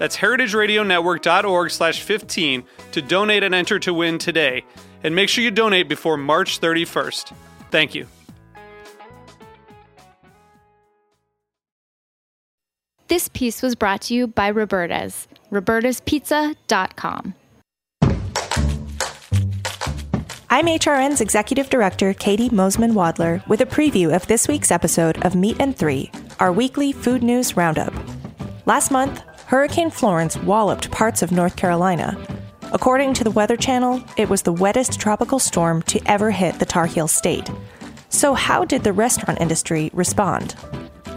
That's heritageradionetwork.org slash 15 to donate and enter to win today. And make sure you donate before March 31st. Thank you. This piece was brought to you by Roberta's, robertaspizza.com. I'm HRN's Executive Director, Caity Moseman Wadler, with a preview of this week's episode of Meat and Three, our weekly food news roundup. Last month, Hurricane Florence walloped parts of North Carolina. According to the Weather Channel, it was the wettest tropical storm to ever hit the Tar Heel state. So, how did the restaurant industry respond?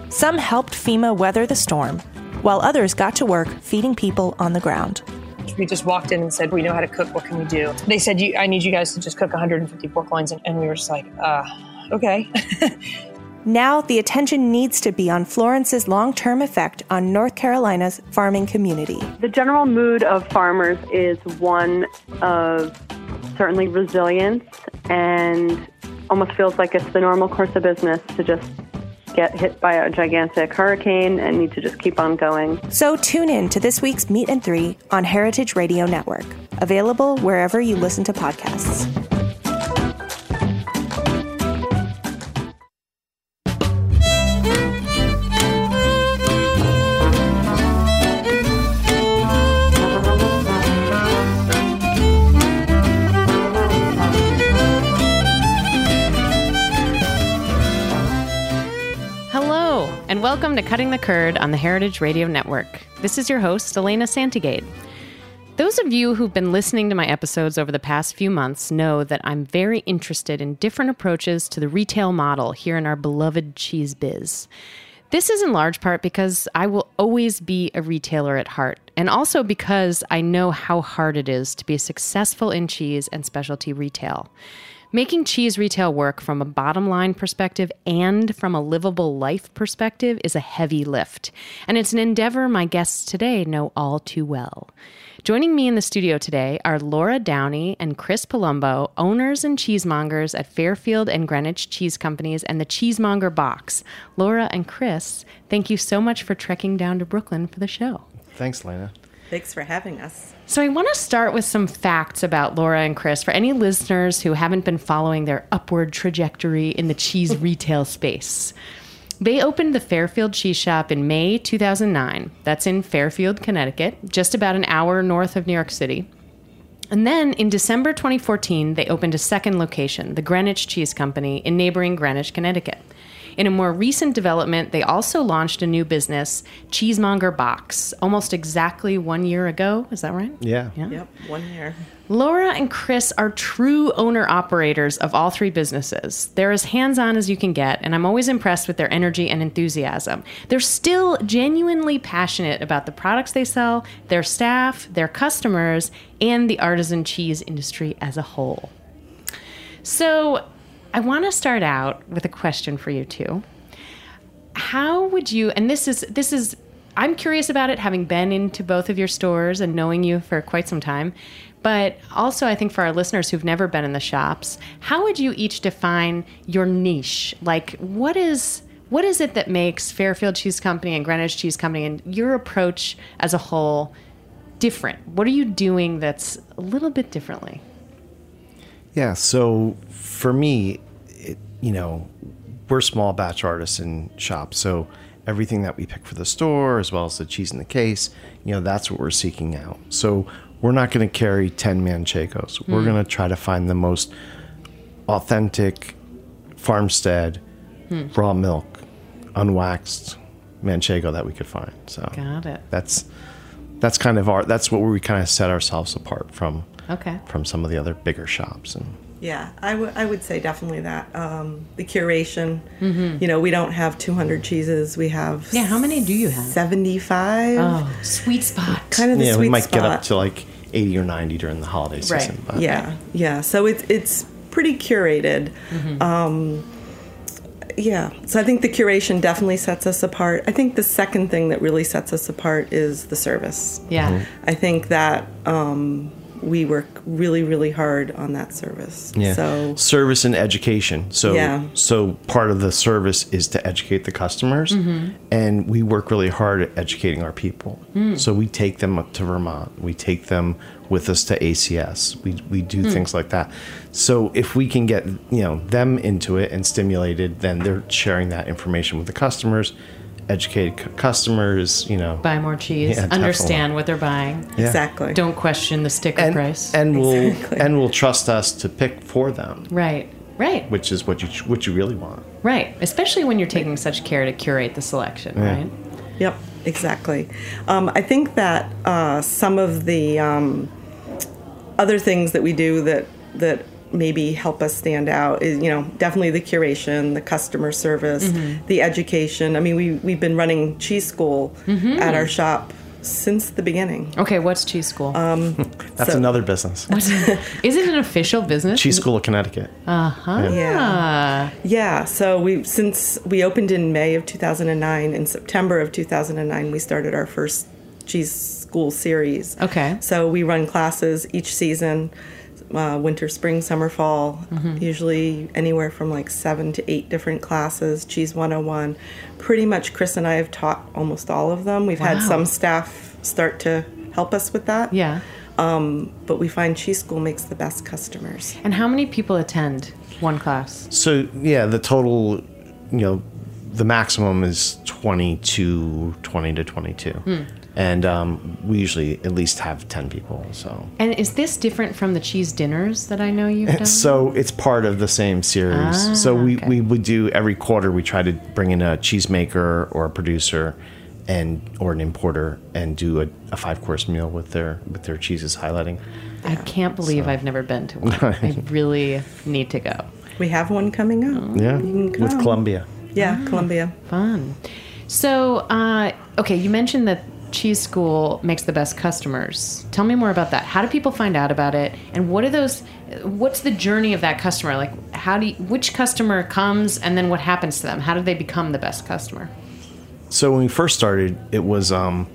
Some helped FEMA weather the storm, while others got to work feeding people on the ground. We just walked in and said, We know how to cook. What can we do? They said, I need you guys to just cook 150 pork loins. And we were just like, uh, okay. Now, the attention needs to be on Florence's long term effect on North Carolina's farming community. The general mood of farmers is one of certainly resilience and almost feels like it's the normal course of business to just get hit by a gigantic hurricane and need to just keep on going. So tune in to this week's Meat and Three on Heritage Radio Network, available wherever you listen to podcasts. Cutting the Curd on the Heritage Radio Network. This is your host, Elena Santogade. Those of you who've been listening to my episodes over the past few months know that I'm very interested in different approaches to the retail model here in our beloved cheese biz. This is in large part because I will always be a retailer at heart, and also because I know how hard it is to be successful in cheese and specialty retail. Making cheese retail work from a bottom line perspective and from a livable life perspective is a heavy lift, and it's an endeavor my guests today know all too well. Joining me in the studio today are Laura Downey and Chris Palumbo, owners and cheesemongers at Fairfield and Greenwich Cheese Companies and the Cheesemonger Box. Laura and Chris, thank you so much for trekking down to Brooklyn for the show. Thanks, Lena. Thanks for having us. So, I want to start with some facts about Laura and Chris for any listeners who haven't been following their upward trajectory in the cheese retail space. They opened the Fairfield Cheese Shop in May 2009. That's in Fairfield, Connecticut, just about an hour north of New York City. And then in December 2014, they opened a second location, the Greenwich Cheese Company, in neighboring Greenwich, Connecticut. In a more recent development, they also launched a new business, Cheesemonger Box, almost exactly one year ago. Is that right? Yeah. yeah. Yep, one year. Laura and Chris are true owner operators of all three businesses. They're as hands on as you can get, and I'm always impressed with their energy and enthusiasm. They're still genuinely passionate about the products they sell, their staff, their customers, and the artisan cheese industry as a whole. So, I want to start out with a question for you too. How would you and this is this is I'm curious about it having been into both of your stores and knowing you for quite some time. But also, I think for our listeners who've never been in the shops, how would you each define your niche? Like, what is what is it that makes Fairfield Cheese Company and Greenwich Cheese Company and your approach as a whole different? What are you doing that's a little bit differently? Yeah, so for me, it, you know, we're small batch artists artisan shops, so everything that we pick for the store, as well as the cheese in the case, you know, that's what we're seeking out. So we're not going to carry 10 manchegos. Mm. We're going to try to find the most authentic farmstead Hmm. raw milk, unwaxed manchego that we could find. So Got it. that's that's kind of our that's what we kind of set ourselves apart from Okay. from some of the other bigger shops and Yeah, I would I would say definitely that um, the curation. You know, we don't have 200 cheeses. We have Mm-hmm. Yeah, how many do you have? 75. Oh, sweet spot. Kind of the yeah, sweet we might spot. get up to like 80 or 90 during the holiday Right. season. But Yeah, yeah. So it's it's pretty curated. Mm-hmm. Um, yeah. So I think the curation definitely sets us apart. I think the second thing that really sets us apart is the service. Yeah. Mm-hmm. I think that um, we work really, really hard on that service. Yeah. So service and education. So Yeah. so part of the service is to educate the customers Mm-hmm. and we work really hard at educating our people. Mm. So we take them up to Vermont. We take them with us to ACS. We we do Mm. things like that. So if we can get, you know, them into it and stimulated, then they're sharing that information with the customers, educated cu- customers, you know. Buy more cheese. Yeah. Understand what they're buying. Yeah. exactly. Don't question the sticker and, price. and will Exactly. and will trust us to pick for them, right. Right. which is what you what you really want. Right. Especially when you're taking such care to curate the selection, right? Yep, exactly. Um, I think that uh, some of the um, other things that we do that that maybe help us stand out is you know definitely the curation, the customer service, the education. I mean, we we've been running cheese school at our shop since the beginning. Okay, what's cheese school? Um, That's So- another business. Is it an official business? Cheese School of Connecticut. Uh-huh. Yeah. Yeah, so we since we opened in May of 2009, in September of 2009, we started our first cheese school series. Okay. So we run classes each season, uh, winter, spring, summer, fall. Mm-hmm. Usually anywhere from like seven to eight different classes. Cheese 101. Pretty much, Chris and I have taught almost all of them. We've had some staff start to help us with that. Yeah. But we find cheese school makes the best customers. And how many people attend one class? So yeah, the total, you know, the maximum is 22, 20 to 22. Hmm. And um, we usually at least have 10 people. So And is this different from the cheese dinners that I know you've done? so it's part of the same series. so we, Ah, okay. we would do every quarter we try to bring in a cheesemaker or a producer and or an importer and do a, a five course meal with their with their cheeses highlighting. I can't believe I've never been to one. I really need to go. We have one coming up. Yeah. With. Columbia. Yeah, Columbia. Fun. So, uh, okay, you mentioned that Cheese School makes the best customers. Tell me more about that. How do people find out about it? And what are those? What's the journey of that customer? Like, how do you, which customer comes, and then what happens to them? How do they become the best customer? So when we first started, it was um,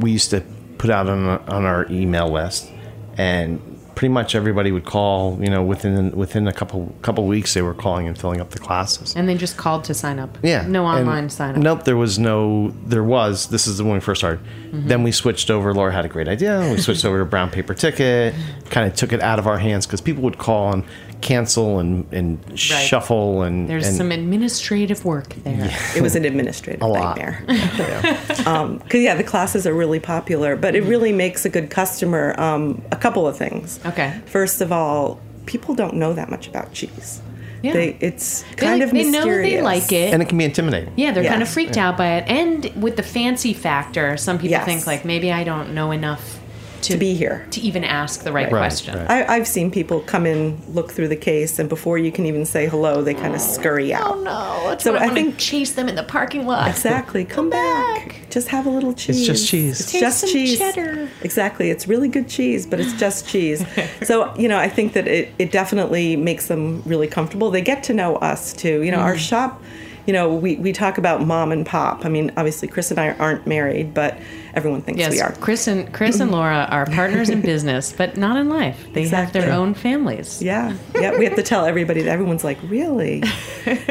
we used to put out on on our email list, and pretty much everybody would call. You know, within within a couple couple weeks, they were calling and filling up the classes. And they just called to sign up. Yeah, No and- online sign up. Nope, there was no. There was. This is the when we first started. Mm-hmm. Then we switched over. Laura had a great idea. We switched over to brown paper ticket. Kind of took it out of our hands because people would call and cancel and and shuffle and There's and, some administrative work there. It was an administrative A lot. nightmare. Because yeah, the classes are really popular, but it really makes a good customer. Um, a couple of things. Okay. First of all, people don't know that much about cheese. Yeah. They, it's kind like- of they know mysterious. they like it. and it can be intimidating. Yeah, they're Yeah. kind of freaked out by it. And with the fancy factor, some people Yes. think like maybe I don't know enough to be here. to even ask the right, Right, question. right. I, I've seen people come in, look through the case, and before you can even say hello, they kind of scurry out. Oh no! That's So so I, I think- chase them in the parking lot. Exactly. Come back. back. Just have a little cheese. It's just cheese. It's Take just some cheese. cheddar. Exactly. It's really good cheese, but it's just cheese. so, you know, I think that it, it definitely makes them really comfortable. They get to know us too. You know, Mm-hmm. our shop, you know, we, we talk about mom and pop. I mean, obviously, Chris and I aren't married, but everyone thinks Yes, we are. Chris and Chris and Laura are partners in business, but not in life. They have their own families. Yeah. Yeah. We have to tell everybody that everyone's like, really?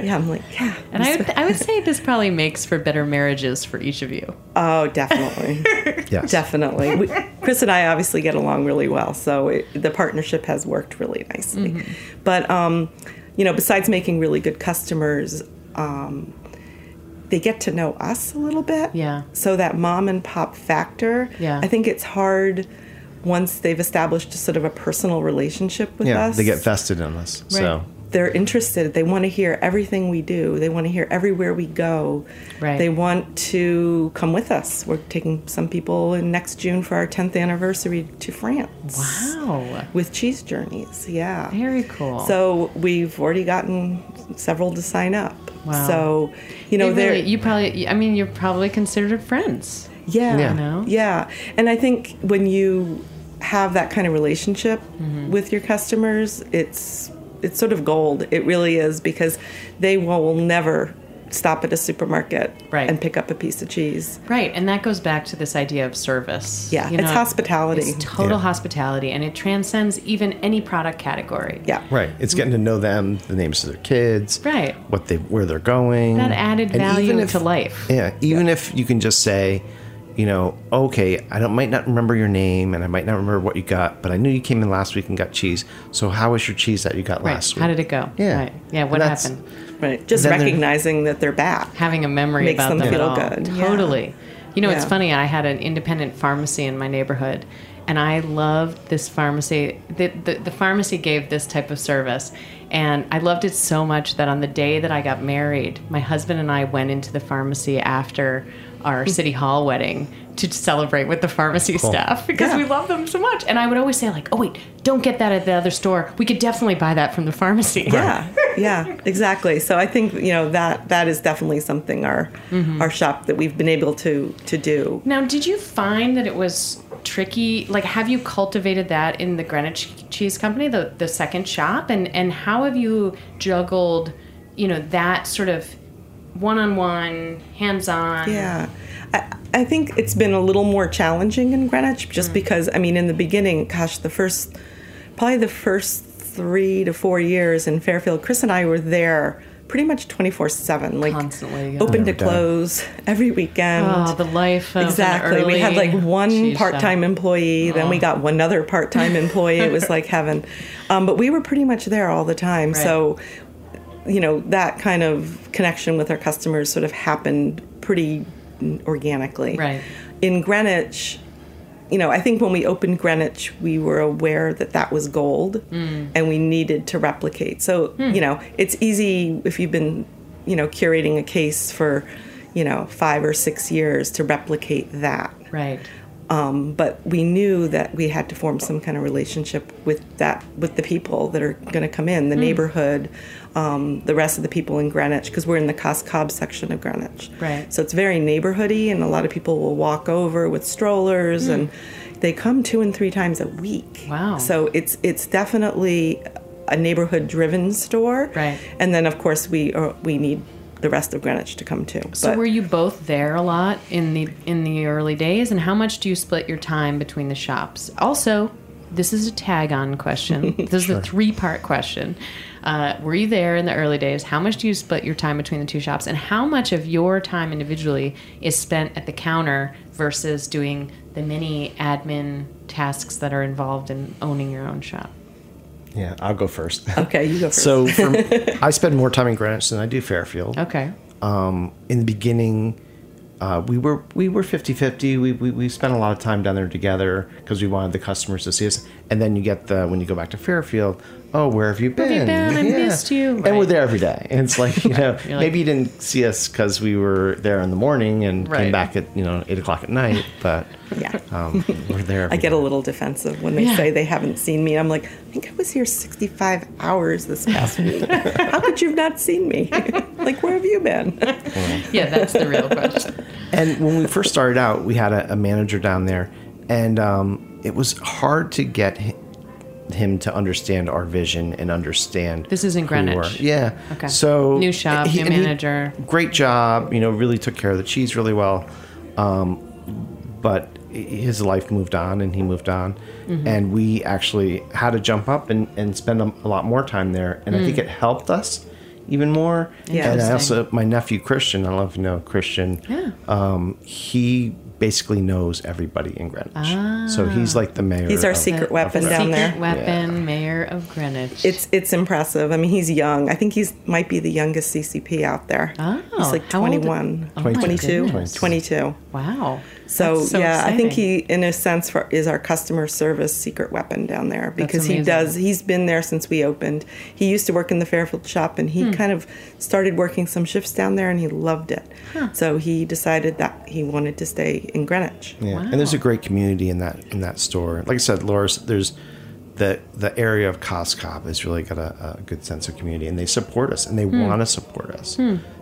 Yeah. I'm like, yeah. And I would, I would say this probably makes for better marriages for each of you. Oh, definitely. Yes. Definitely. We, Chris and I obviously get along really well, so it, the partnership has worked really nicely. Mm-hmm. But, um, you know, besides making really good customers, um, they get to know us a little bit. Yeah. So that mom and pop factor, Yeah. I think it's hard once they've established sort of a personal relationship with Yeah, us. they get vested in us. So they're interested. They want to hear everything we do. They want to hear everywhere we go. Right. They want to come with us. We're taking some people in next June for our 10th anniversary to France. Wow. With cheese journeys. Yeah. Very cool. So we've already gotten several to sign up. Wow. So, you know, You they're really, you probably, I mean, you're probably considered friends. yeah, Yeah. You know? yeah. And I think when you have that kind of relationship Mm-hmm. with your customers, it's it's sort of gold. It really is because they will never stop at a supermarket Right. and pick up a piece of cheese. Right, and that goes back to this idea of service. Yeah, it's hospitality. It's total Yeah. hospitality, and it transcends even any product category. Yeah. Right. It's getting to know them, the names of their kids, Right. What they, where they're going. That added value if- to life. Yeah. Even if you can just say, you know, okay, I don't might not remember your name and I might not remember what you got, but I knew you came in last week and got cheese. So how was your cheese that you got Right. last week? How did it go? Yeah. Right. Yeah. What happened? Right. Just Then they're- recognizing that they're back. Having a memory Makes about them them, feel at all. good. Yeah. Totally. You know, it's funny. I had an independent pharmacy in my neighborhood, and I loved this pharmacy. The, the, the pharmacy gave this type of service, and I loved it so much that on the day that I got married, my husband and I went into the pharmacy after our city hall wedding to celebrate with the pharmacy staff because Yeah. we love them so much. And I would always say, like, "Oh wait, don't get that at the other store. We could definitely buy that from the pharmacy." Yeah, yeah, exactly. So I think you know that that is definitely something our Mm-hmm. our shop that we've been able to to do. Now, did you find that it was tricky? Like, have you cultivated that in the Greenwich Cheese Company, the the second shop, and and how have you juggled, you know, that sort of one-on-one, hands-on? Yeah. I, I think it's been a little more challenging in Greenwich just because, I mean, in the beginning, gosh, the first, probably the first three to four years in Fairfield, Chris and I were there pretty much 24 7, like Constantly, yeah. open to close every weekend. Oh, the life of an exactly. we had like one cheese part time shop. employee, then we got one other part time employee. it was like heaven. Um, but we were pretty much there all the time. Right. So, you know, that kind of connection with our customers sort of happened pretty organically. Right. In Greenwich, you know, I think when we opened Greenwich, we were aware that that was gold Mm. and we needed to replicate. So, Hmm. you know, it's easy if you've been, you know, curating a case for, you know, five or six years to replicate that. Right. Um, but we knew that we had to form some kind of relationship with that, with the people that are going to come in, the neighborhood, um, the rest of the people in Greenwich, because we're in the Cos Cob section of Greenwich. Right. So it's very neighborhoody, and a lot of people will walk over with strollers, and they come two and three times a week. Wow. So it's it's definitely a neighborhood-driven store. Right. And then of course we are, we need the rest of Greenwich to come to. So But- were you both there a lot in the in the early days, and how much do you split your time between the shops? Also, this is a tag-on question. this is a three-part question. Uh, were you there in the early days? How much do you split your time between the two shops, and how much of your time individually is spent at the counter versus doing the many admin tasks that are involved in owning your own shop? Yeah, I'll go first. Okay, you go first. So for, I spend more time in Greenwich than I do Fairfield. Okay. Um, in the beginning, uh, we were we were 50-50. We, we we spent a lot of time down there together because we wanted the customers to see us. And then you get the when you go back to Fairfield, oh, where have you been? have you been? I missed you. And we're there every day. And it's like you know like- maybe you didn't see us because we were there in the morning and Right. came back at you know eight o'clock at night, but yeah. um, we're there. Every I get a little defensive when they Yeah. say they haven't seen me. I'm like, I think I was here 65 hours this past week. How could you have not seen me? like, where have you been? Yeah, that's the real question. And when we first started out, we had a, a manager down there, and um, it was hard to get hi- him to understand our vision and understand. This is in who we were. Greenwich. Yeah. Okay. So New shop, new and he- manager. great job. You know, really took care of the cheese really well. Um, but his life moved on, and he moved on, Mm-hmm. and we actually had to jump up and, and spend a, lot more time there. And I think it helped us even more. Yeah. And I Mm. Also my nephew Christian. I don't know if you know Christian. Yeah. Um, he basically knows everybody in Greenwich. So ah. he's like the mayor. He's our of- secret of weapon Greenwich. down there. Secret weapon, mayor of Greenwich. It's it's impressive. I mean, he's young. I think he's might be the youngest CCP out there. Oh, he's like how old- 21, Oh 22, 22. wow. So, so yeah, I think he, in a sense, for, is our customer service secret weapon down there because he does. He's been there since we opened. He used to work in the Fairfield shop, and Hmm. he kind of started working some shifts down there, and he loved it. So he decided that he wanted to stay in Greenwich. Yeah, and there's a great community in that in that store. Like I said, Laura's there's the the area of Cos Cob has really got a, a good sense of community, and they support us, and they Hmm. want to support us.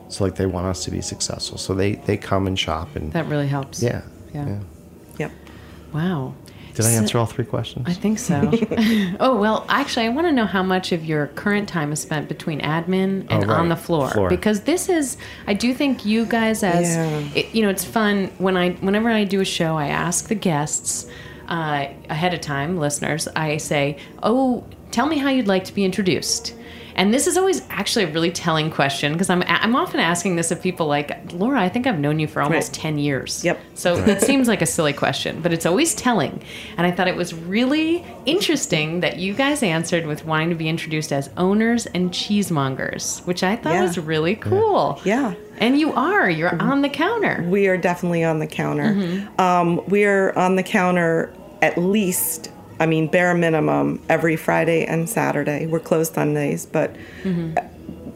So like they want us to be successful. So they they come and shop and That really helps. yeah, Yeah. yeah. Yep. Wow. Did I answer all three questions? I think so. oh, well, actually, I want to know how much of your current time is spent between admin and Oh, right. on the floor. Floor. Because this is, I do think you guys, as, Yeah. it, you know, it's fun when I, whenever I do a show, I ask the guests uh, ahead of time, listeners, I say, oh, tell me how you'd like to be introduced. And this is always actually a really telling question because I'm, I'm often asking this of people like, Laura, I think I've known you for almost Right. 10 years. Yep. So it seems like a silly question, but it's always telling. And I thought it was really interesting that you guys answered with wanting to be introduced as owners and cheesemongers, which I thought Yeah. was really cool. Yeah. And you are. You're Mm-hmm. on the counter. We are definitely on the counter. Mm-hmm. Um, we are on the counter at least, I mean, bare minimum, every Friday and Saturday. We're closed Sundays, but Mm-hmm.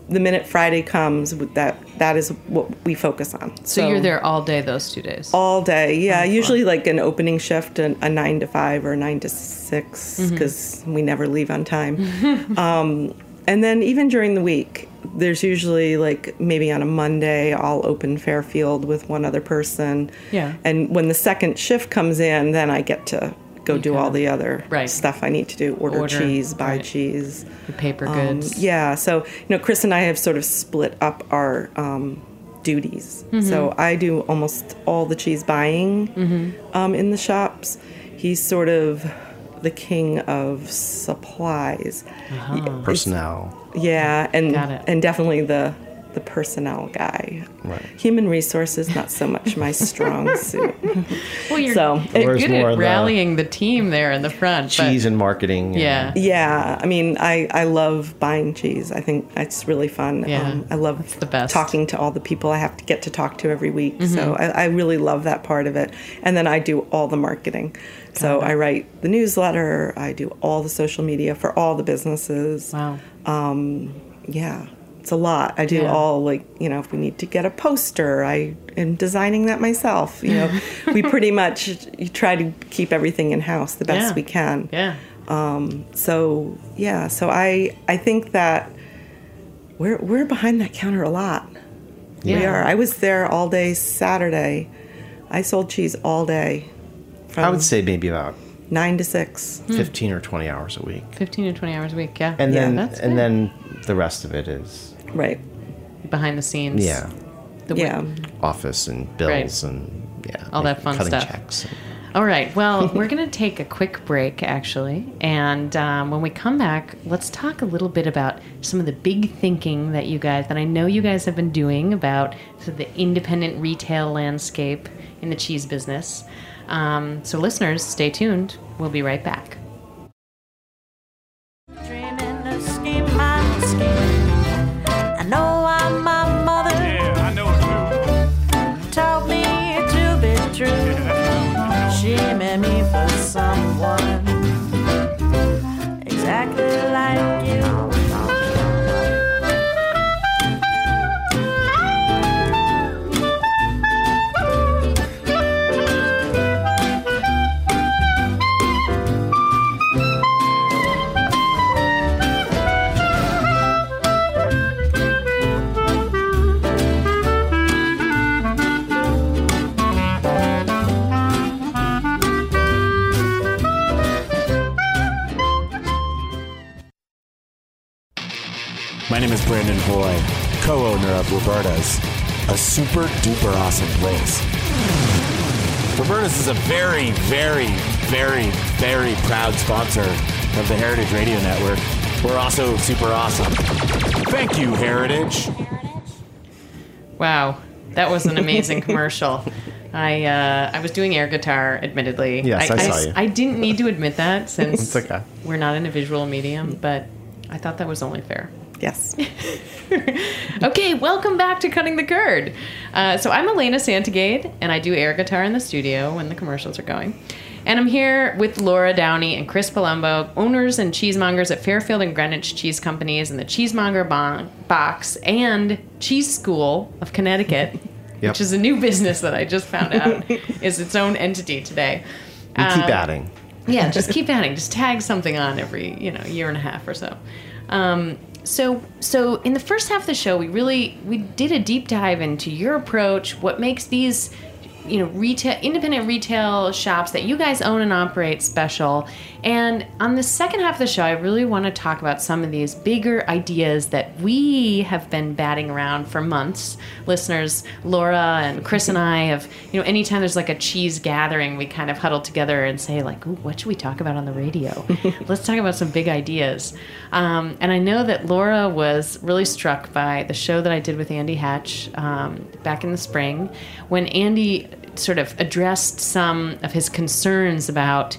the minute Friday comes, that that is what we focus on. So, you're there all day those two days. all day. Yeah, usually like an opening shift, a, a nine to five or nine to six, Mm-hmm. because we never leave on time. um, and then even during the week, there's usually like maybe on a Monday, I'll open Fairfield with one other person. Yeah. And when the second shift comes in, then I get to go do all the other Right. stuff I need to do order, Order, cheese, buy right. cheese. The paper Um, goods. yeah, so you know, Chris and I have sort of split up our um, duties. Mm-hmm. So I do almost all the cheese buying Mm-hmm. um, in the shops. He's sort of the king of supplies. Personnel. Yeah, and Got it. and definitely the the personnel guy. Right. Human resources not so much my strong suit. Well, you're, So- you're good at rallying the team there in the front. but- Cheese and marketing. and- yeah. Yeah, I mean, I, I love buying cheese. I think it's really fun. Um, Yeah, I love that's the best. talking to all the people I have to get to talk to every week. Mm-hmm. So I, I really love that part of it. And then I do all the marketing. So I write the newsletter. I do all the social media for all the businesses. Wow. Yeah, it's a lot. I do Yeah. all like you know if we need to get a poster, I am designing that myself. You know, we pretty much try to keep everything in house the best Yeah. we can. Yeah. so yeah so i i think that we're we're behind that counter a lot Yeah. we are i was there all day saturday i sold cheese all day I would say maybe about nine to six Hmm. 15 or 20 hours a week. 15 to 20 hours a week. Yeah. And Yeah, then that's and good. then the rest of it is right behind the scenes. yeah, The yeah office and bills Right. and yeah, All that fun cutting stuff. checks. All right. Well, we're going to take a quick break, actually. And um, when we come back, let's talk a little bit about some of the big thinking that you guys, that I know you guys have been doing about sort of the independent retail landscape in the cheese business. Um, so, listeners, stay tuned. We'll be right back. My name is Brandon Hoy, co-owner of Roberta's, a super duper awesome place. Roberta's is a very, very, very, very proud sponsor of the Heritage Radio Network. We're also super awesome. Thank you, Heritage. Wow, that was an amazing commercial. I uh, I was doing air guitar, admittedly. Yes, I saw you. I didn't need to admit that since okay. we're not in a visual medium, but I thought that was only fair. Yes. Okay, welcome back to Cutting the Curd. Uh, so I'm Elena Santogade, and I do air guitar in the studio when the commercials are going. And I'm here with Laura Downey and Chris Palumbo, owners and cheesemongers at Fairfield and Greenwich Cheese Companies and the Cheesemonger Bon- Box and Cheese School of Connecticut, Yep. which is a new business that I just found out is its own entity today. We keep Um, adding. yeah, just keep adding. Just tag something on every you know year and a half or so. Um, so so in the first half of the show, we really we did a deep dive into your approach, what makes these you know retail independent retail shops that you guys own and operate special. And on the second half of the show i really want to talk about some of these bigger ideas that we have been batting around for months. Listeners laura and chris and i have you know anytime there's like a cheese gathering we kind of huddle together and say like Ooh, what should we talk about on the radio? Let's talk about some big ideas. Um, and i know that laura was really struck by the show that i did with andy hatch um, back in the spring when andy sort of addressed some of his concerns about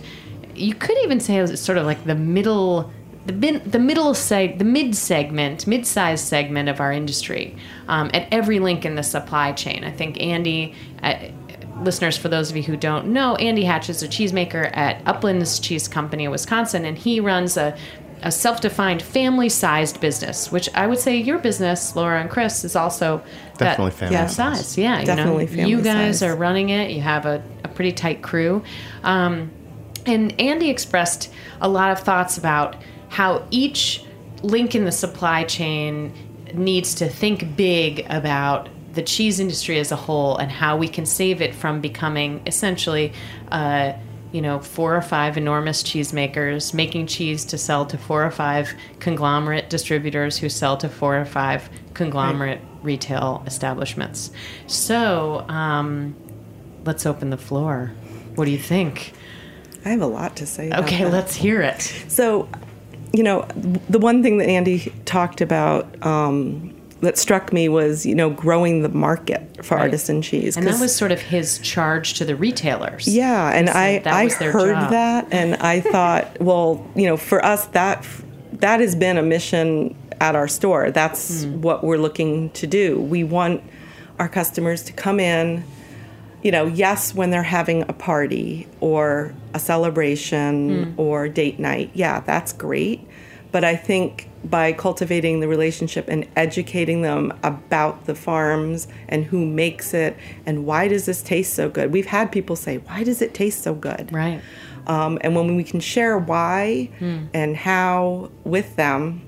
you could even say it was sort of like the middle the, bin, the middle seg, the mid segment mid-sized segment of our industry um, at every link in the supply chain. I think andy uh, listeners for those of you who don't know andy hatch is a cheesemaker at uplands cheese company in wisconsin and he runs a a self-defined family-sized business, which I would say your business, Laura and Chris, is also that- Definitely family that size. size. Yeah, Definitely you know, you guys size. are running it. You have a, a pretty tight crew. Um, and Andy expressed a lot of thoughts about how each link in the supply chain needs to think big about the cheese industry as a whole and how we can save it from becoming essentially, uh, you know, four or five enormous cheesemakers making cheese to sell to four or five conglomerate distributors who sell to four or five conglomerate retail establishments. So um, let's open the floor. What do you think? I have a lot to say. about Okay, that. let's hear it. So, you know, the one thing that Andy talked about um, that struck me was, you know, growing the market for Right. artisan cheese. And that was sort of his charge to the retailers. yeah, and So I I heard job. that, and I thought, well, you know, for us that that has been a mission at our store. That's Hmm. what we're looking to do. We want our customers to come in. You know, yes, when they're having a party or a celebration Hmm. or date night, yeah, that's great. But I think by cultivating the relationship and educating them about the farms and who makes it and why does this taste so good, we've had people say, "Why does it taste so good?" Right. Um, and when we can share why hmm. and how with them,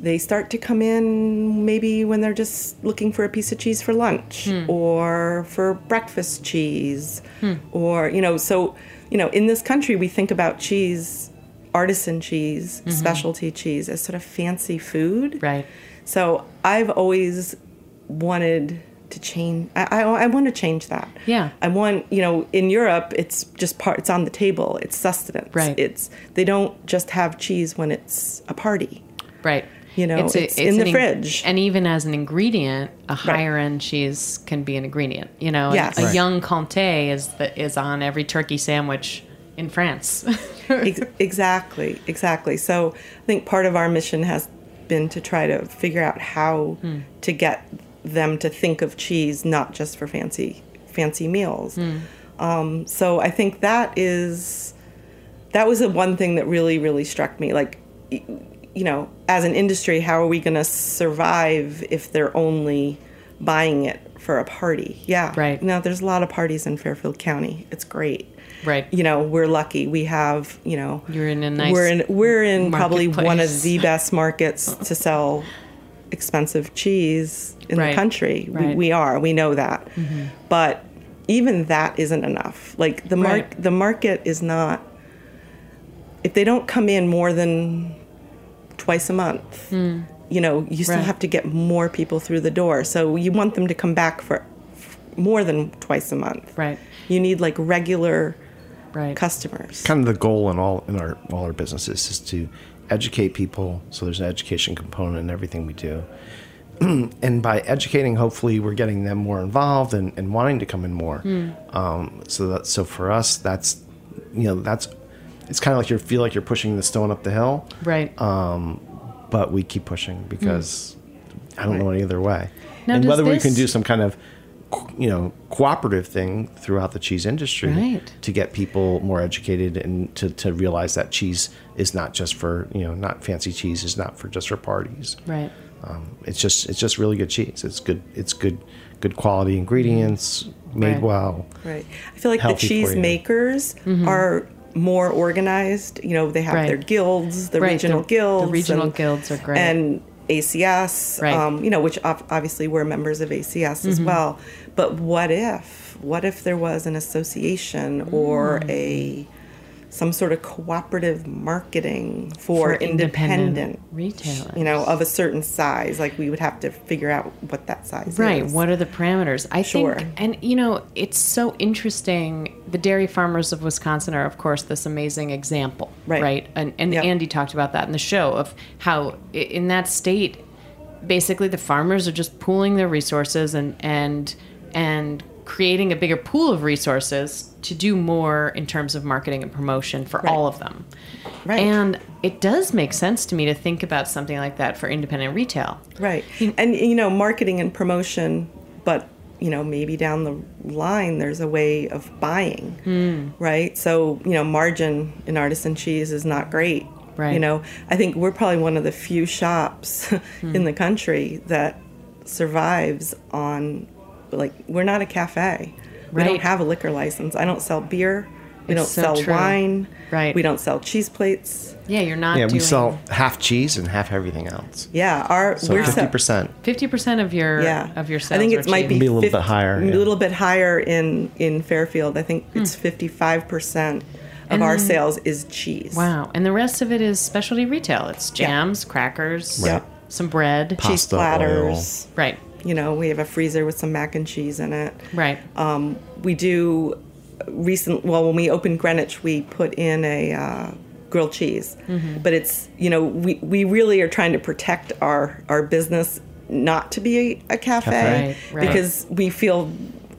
they start to come in maybe when they're just looking for a piece of cheese for lunch hmm. or for breakfast cheese hmm. or you know so you know in this country we think about cheese artisan cheese mm-hmm. specialty cheese as sort of fancy food Right. so i've always wanted to change i, I, I want to change that Yeah. i want you know in europe it's just part it's on the table it's sustenance Right. it's they don't just have cheese when it's a party Right. You know, it's in an the in- fridge. And even as an ingredient, a higher end cheese can be an ingredient. You know, Yes. a Right. young Comté is the, is on every turkey sandwich in France. Exactly, exactly. So I think part of our mission has been to try to figure out how Hmm. to get them to think of cheese not just for fancy fancy meals. Hmm. Um, so I think that is that was the one thing that really really struck me. Like, you know, as an industry, how are we going to survive if they're only buying it for a party? Yeah, Right. Now there's a lot of parties in Fairfield County. It's great right. you know we're lucky. We have you know You're in a nice we're in we're in probably one of the best markets to sell expensive cheese in Right. the country. We, Right. we are. We know that. Mm-hmm. But even that isn't enough. Like the mark Right. the market is not if they don't come in more than twice a month mm. you know you still have to get more people through the door. So you want them to come back for more than twice a month. Right. you need like regular Right. customers. kind of the goal in all in our all our businesses is to educate people so there's an education component in everything we do and by educating hopefully we're getting them more involved and, and wanting to come in more um, so that so for us that's you know that's it's kind of like you feel like you're pushing the stone up the hill Right. um, but we keep pushing because I don't know any other way. Now, and does whether we can do some kind of co- you know cooperative thing throughout the cheese industry Right. to get people more educated and to, to realize that cheese is not just for you know not fancy cheese is not for just for parties Right. um, it's just it's just really good cheese it's good it's good good quality ingredients made Right. well Right. I feel like the Healthy for cheese you. makers are more organized. You know, they have Mm-hmm. Right. their guilds, the Right, regional the- the guilds. regional and- guilds are great. And ACS, Right. um, you know, which obviously we're members of ACS as Mm-hmm. well. But what if? What if there was an association or Mm. a some sort of cooperative marketing for, For independent independent, retailers. You know, of a certain size. Like we would have to figure out what that size Right. is. Right. What are the parameters? I Sure. think, and you know, it's so interesting. The dairy farmers of Wisconsin are, of course, this amazing example, Right. Right. And, and Yep. Andy talked about that in the show of how in that state, basically the farmers are just pooling their resources and and and creating a bigger pool of resources to do more in terms of marketing and promotion for Right. all of them. Right. And it does make sense to me to think about something like that for independent retail. Right. And you know, marketing and promotion, but you know, maybe down the line there's a way of buying. Hmm. Right? So, you know, margin in artisan cheese is not great. Right. You know, I think we're probably one of the few shops Hmm. in the country that survives on like we're not a cafe. We Right. don't have a liquor license. I don't sell beer. We It's don't so sell true. wine. Right. We don't sell cheese plates. Yeah, you're not yeah doing we sell half cheese and half everything else Yeah, our so we're 50% fifty percent of your yeah of your sales. I think it might be. Be a little bit higher, a yeah. little bit higher in in Fairfield. I think Hmm. it's fifty five percent of our sales is cheese. Wow, and the rest of it is specialty retail. It's jams, crackers, Right. some bread. cheese Pasta, oil. platters. Right, You know, we have a freezer with some mac and cheese in it. right. Um, we do recent. Well, when we opened Greenwich, we put in a uh, grilled cheese, Mm-hmm. but it's you know we we really are trying to protect our our business not to be a, a cafe Right, right. because we feel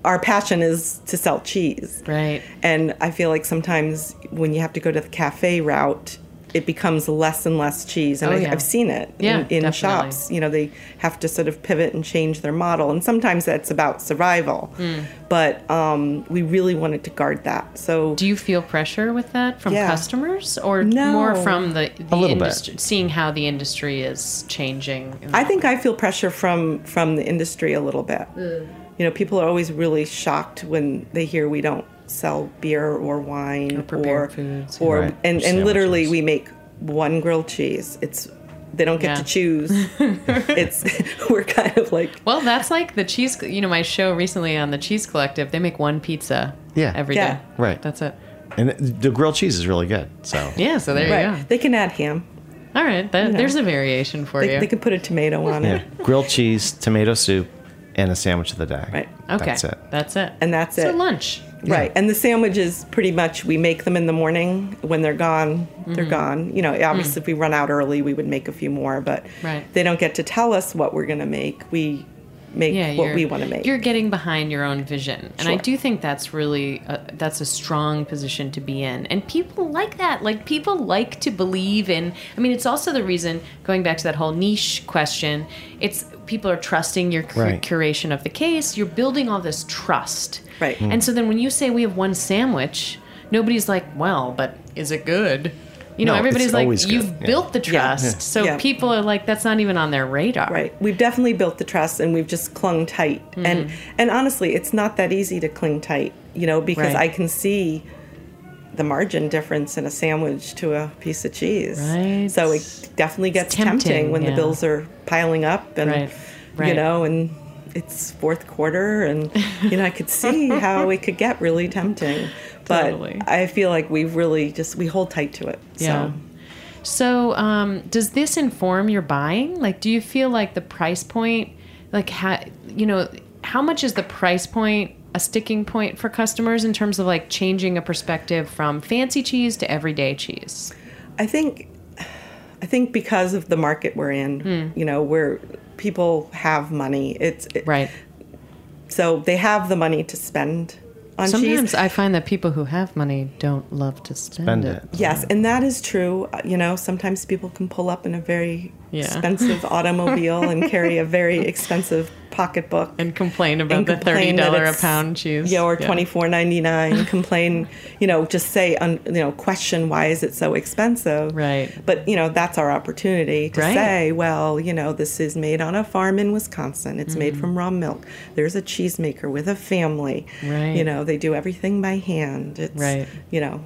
our passion is to sell cheese. Right. And I feel like sometimes when you have to go to the cafe route, it becomes less and less cheese. And Oh, I, yeah. I've seen it Yeah, in, in shops. You know, they have to sort of pivot and change their model. And sometimes that's about survival. Hmm. But um, we really wanted to guard that. So Do you feel pressure with that from Yeah. customers, or No. more from the, the industry, seeing how the industry is changing? I think I feel pressure from from the industry a little bit. You know, people are always really shocked when they hear we don't sell beer or wine Or prepared foods, or Right, and, and literally we make one grilled cheese. It's they don't get Yeah. to choose. it's we're kind of like Well, that's like the cheese. You know, my show recently on the Cheese Collective. They make one pizza. Yeah. every day. Yeah. Right. That's it. and the grilled cheese is really good so Yeah. So there right. you They can add ham. All right. That, know. There's a variation for They, you. they can put a tomato on yeah it, grilled cheese tomato soup and a sandwich of the day Right. okay. that's it That's it. and that's it. so it. lunch. Right. And the sandwiches pretty much we make them in the morning. When they're gone, they're Mm-hmm. gone. You know, obviously if we run out early, we would make a few more, but Mm. Right. they don't get to tell us what we're going to make. We make yeah, what we want to make. You're getting behind your own vision, and I do think that's really a, that's a strong position to be in. And people like that. Like people like to believe in. I mean, it's also the reason going back to that whole niche question. It's people are trusting your cur- Right. curation of the case. You're building all this trust, Right. And so then when you say we have one sandwich, nobody's like, well, but is it good? You know, No, everybody's like, you've yeah. built the trust. Yeah. So Yeah. people are like, that's not even on their radar. Right. We've definitely built the trust and we've just clung tight. Mm-hmm. And and honestly, it's not that easy to cling tight, you know, because Right. I can see the margin difference in a sandwich to a piece of cheese. Right. So it definitely gets tempting, tempting, when yeah. the bills are piling up and Right. you know, and it's fourth quarter and you know, I could see how it could get really tempting. But Totally. I feel like we've really just we hold tight to it. Yeah. So So, um, does this inform your buying? Like, do you feel like the price point, like, how, you know, how much is the price point a sticking point for customers in terms of like changing a perspective from fancy cheese to everyday cheese? I think I think because of the market we're in, Hmm. you know, where people have money, it's it- Right. so they have the money to spend on Sometimes cheese. I find that people who have money don't love to spend, Spend it. it. Yes, and that is true. Uh, You know, sometimes people can pull up in a very Yeah. expensive automobile and carry a very expensive pocketbook And complain about and the thirty complain that dollar a pound cheese. Yeah, or twenty four ninety nine. complain, you know, just say, un, you know, question why is it so expensive? Right. But you know, that's our opportunity to Right. say, well, you know, this is made on a farm in Wisconsin. It's Mm-hmm. made from raw milk. There's a cheesemaker with a family. Right. You know, they do everything by hand. It's Right. You know,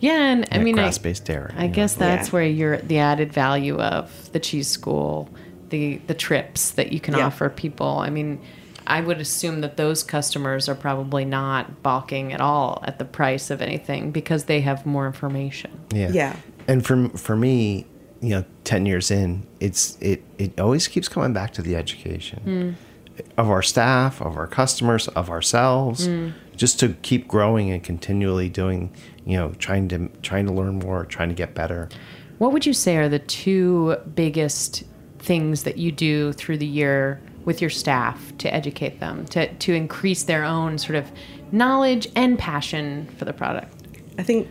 Yeah, and I mean, I, grass-based dairy, I you know. guess that's Yeah. where you're the added value of the cheese school, the the trips that you can Yeah. offer people. I mean, I would assume that those customers are probably not balking at all at the price of anything because they have more information. Yeah. Yeah. And for for me, you know, ten years in, it's it it always keeps coming back to the education mm. of our staff, of our customers, of ourselves, mm. just to keep growing and continually doing, you know, trying to trying to learn more, trying to get better. What would you say are the two biggest things that you do through the year with your staff to educate them, to, to increase their own sort of knowledge and passion for the product? I think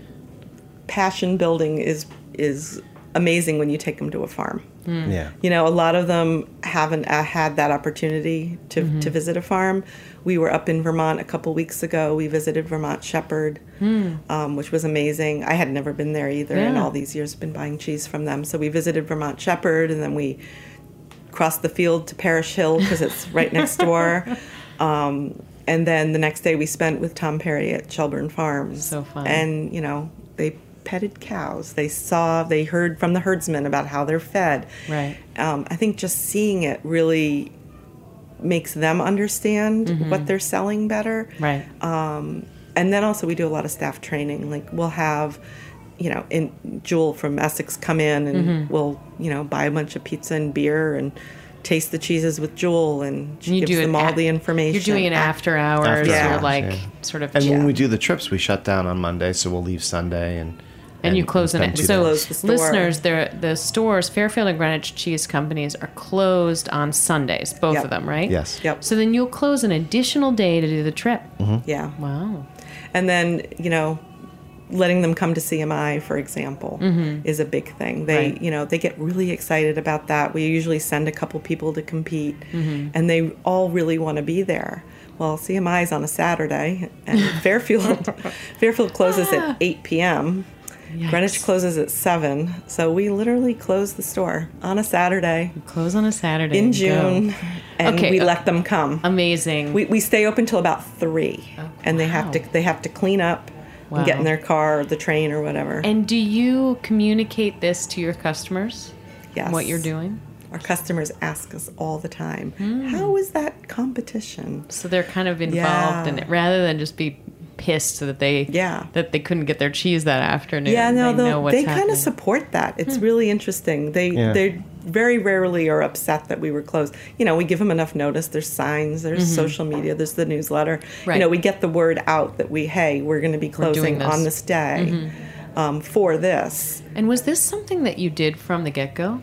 passion building is is amazing when you take them to a farm. Yeah. You know, a lot of them haven't uh, had that opportunity to, Mm-hmm. to visit a farm. We were up in Vermont a couple weeks ago. We visited Vermont Shepherd, um, which was amazing. I had never been there either, and Hmm. All these years been buying cheese from them. So we visited Vermont Shepherd, and then we crossed the field to Parish Hill because it's right next door. Um, and then the next day we spent with Tom Perry at Shelburne Farms. So fun. And you know, they petted cows. They saw, they heard from the herdsmen about how they're fed. Right. Um, I think just seeing it really makes them understand what they're selling better. Right. Um, and then also we do a lot of staff training. Like we'll have, you know, in Jewel from Essex come in and Mm-hmm. we'll, you know, buy a bunch of pizza and beer and taste the cheeses with Jewel and she you gives do them all at- the information. You're doing it after hours, After or hours, like yeah. sort of. And Yeah. when we do the trips, we shut down on Monday, so we'll leave Sunday and and you close spend it. two So. Close the listeners, the stores, Fairfield and Greenwich Cheese Companies, are closed on Sundays, both Yep. of them, right? Yes. Yep. So then you'll close an additional day to do the trip. Yeah. Wow. And then, you know, letting them come to CMI, for example, is a big thing. They, Mm-hmm. Right. you know, they get really excited about that. We usually send a couple people to compete, Mm-hmm. and they all really want to be there. Well, CMI is on a Saturday, and Fairfield, Fairfield closes Ah. at 8 p.m. Greenwich closes at 7. So we literally close the store on a Saturday Close on a Saturday. in and go. June, and Okay, we uh, let them come. Amazing. We, we stay open till about three, and they have to they have to clean up and get in their car or the train or whatever. and do you communicate this to your customers? yes, What you're doing? Our customers ask us all the time, Hmm. "How is that competition?" So they're kind of involved Yeah. in it rather than just be pissed that they Yeah. that they couldn't get their cheese that afternoon. Yeah, no, they they'll- know what's they kind of support that. It's really interesting. They Yeah. they very rarely are upset that we were closed. You know, we give them enough notice. There's signs. There's social media. There's the newsletter. Mm-hmm. Right. You know, we get the word out that we hey, we're going to be closing this. Mm-hmm. on this day um, for this. And was this something that you did from the get go?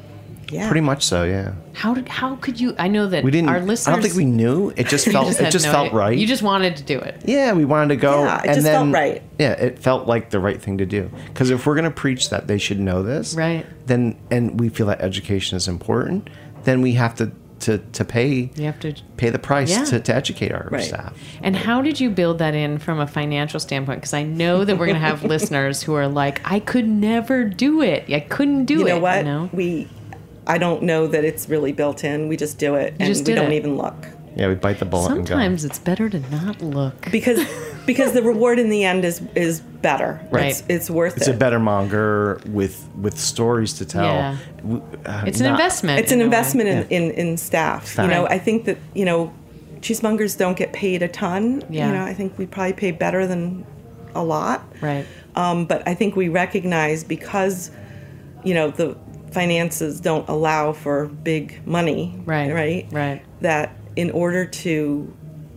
Yeah, Pretty much so, yeah. How did how could you? I know that We didn't. our listeners. I don't think we knew. It just felt. just it just no felt idea. right. You just wanted to do it. yeah, we wanted to go. Yeah, it and just then, felt right. Yeah, it felt like the right thing to do. Because if we're going to preach that they should know this, Right. Then and we feel that education is important, then we have to to to pay You have to. pay the price Yeah. to, to educate our Right. staff. And how did you build that in from a financial standpoint? Because I know that we're going to have listeners who are like, I could never do it. I couldn't do you it. know what? You know? We, I don't know that it's really built in. We just do it, and just we don't it. even look Yeah, we bite the bullet Sometimes it's better to not look. because because the reward in the end is is better. Right. It's, it's worth and go. It's a better monger with with stories to tell. Yeah. Uh, It's an not- investment. it's an in investment in, Yeah. in, in staff. Staff. You know, I think that you know, cheesemongers don't get paid a ton. Yeah. You know, I think we probably pay better than a lot. Right. Um, but I think we recognize because, you know, the finances don't allow for big money. Right. Right. Right. That in order to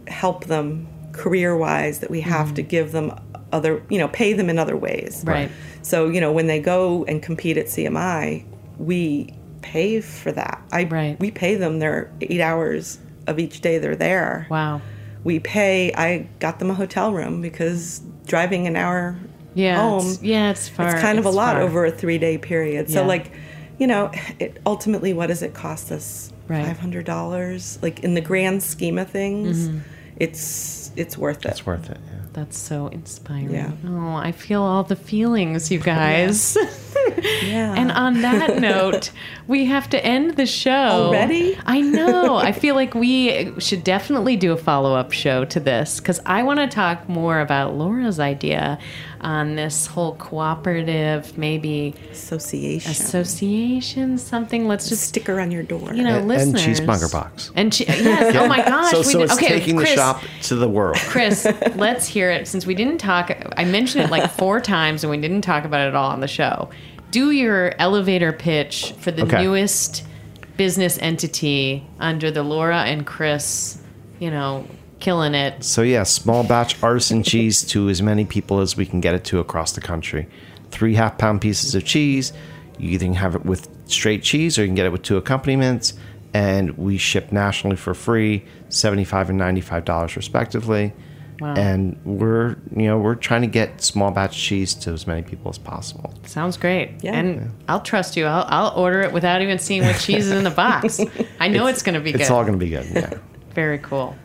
help them career wise, that we have to give them other, you know, pay them in other ways. Mm-hmm. Right. So, you know, when they go and compete at CMI, we pay for that. I, Right. We pay them their eight hours of each day they're there. Wow. we pay. I got them a hotel room because driving an hour Yeah, home, it's- yeah, it's far. it's kind of a lot far. over a three day period. So Yeah. like, you know, it ultimately, what does it cost us? Right. Five hundred dollars. Like in the grand scheme of things, Mhm. it's it's worth it. It's worth it. Yeah. That's so inspiring. Yeah. Oh, I feel all the feelings, you guys. Yeah. And on that note, we have to end the show. Already? I know. I feel like we should definitely do a follow up show to this because I want to talk more about Laura's idea on this whole cooperative, maybe association, association, something. Let's just sticker on your door. You know, and, and listeners. cheesemonger box. And che- yes. Oh my gosh. So, we so did- it's okay, taking Chris, the shop to the world. Chris, let's hear it since we didn't talk. I mentioned it like four times and we didn't talk about it at all on the show. Do your elevator pitch for the Okay. newest business entity under the Laura and Chris, you know, killing it. So yeah, small batch artisan cheese to as many people as we can get it to across the country. Three half pound pieces of cheese. You either can have it with straight cheese or you can get it with two accompaniments. And we ship nationally for free, seventy-five and ninety-five dollars respectively. Wow. And we're you know we're trying to get small batch cheese to as many people as possible. Sounds great. Yeah. And I'll trust you. I'll, I'll order it without even seeing what cheese is in the box. I know it's, going to be good. It's all going to be good. Yeah. Very cool.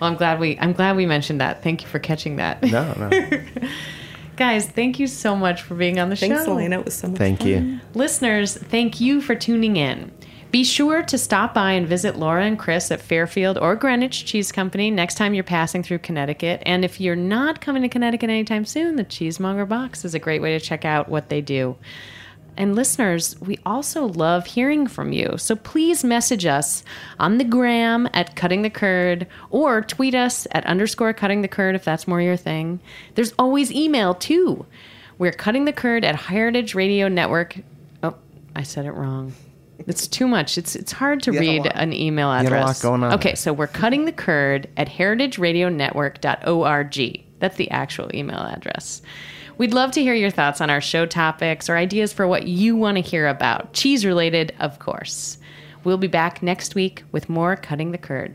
Well, I'm glad we I'm glad we mentioned that. Thank you for catching that. No, no. Guys, thank you so much for being on the Thanks, show. Elena. It was so much Thank fun. you. Listeners, thank you for tuning in. Be sure to stop by and visit Laura and Chris at Fairfield or Greenwich Cheese Company next time you're passing through Connecticut. And if you're not coming to Connecticut anytime soon, the Cheesemonger Box is a great way to check out what they do. And listeners, we also love hearing from you. So please message us on the gram at Cutting the Curd or tweet us at underscore Cutting the Curd if that's more your thing. There's always email too. We're Cutting the Curd at Heritage Radio Network. Oh, I said it wrong. It's too much. It's it's hard to You read an email you got a lot address. going on Okay, so we're cutting the curd at heritageradionetwork.org. That's the actual email address. We'd love to hear your thoughts on our show topics or ideas for what you want to hear about, cheese related, of course. We'll be back next week with more Cutting the Curd.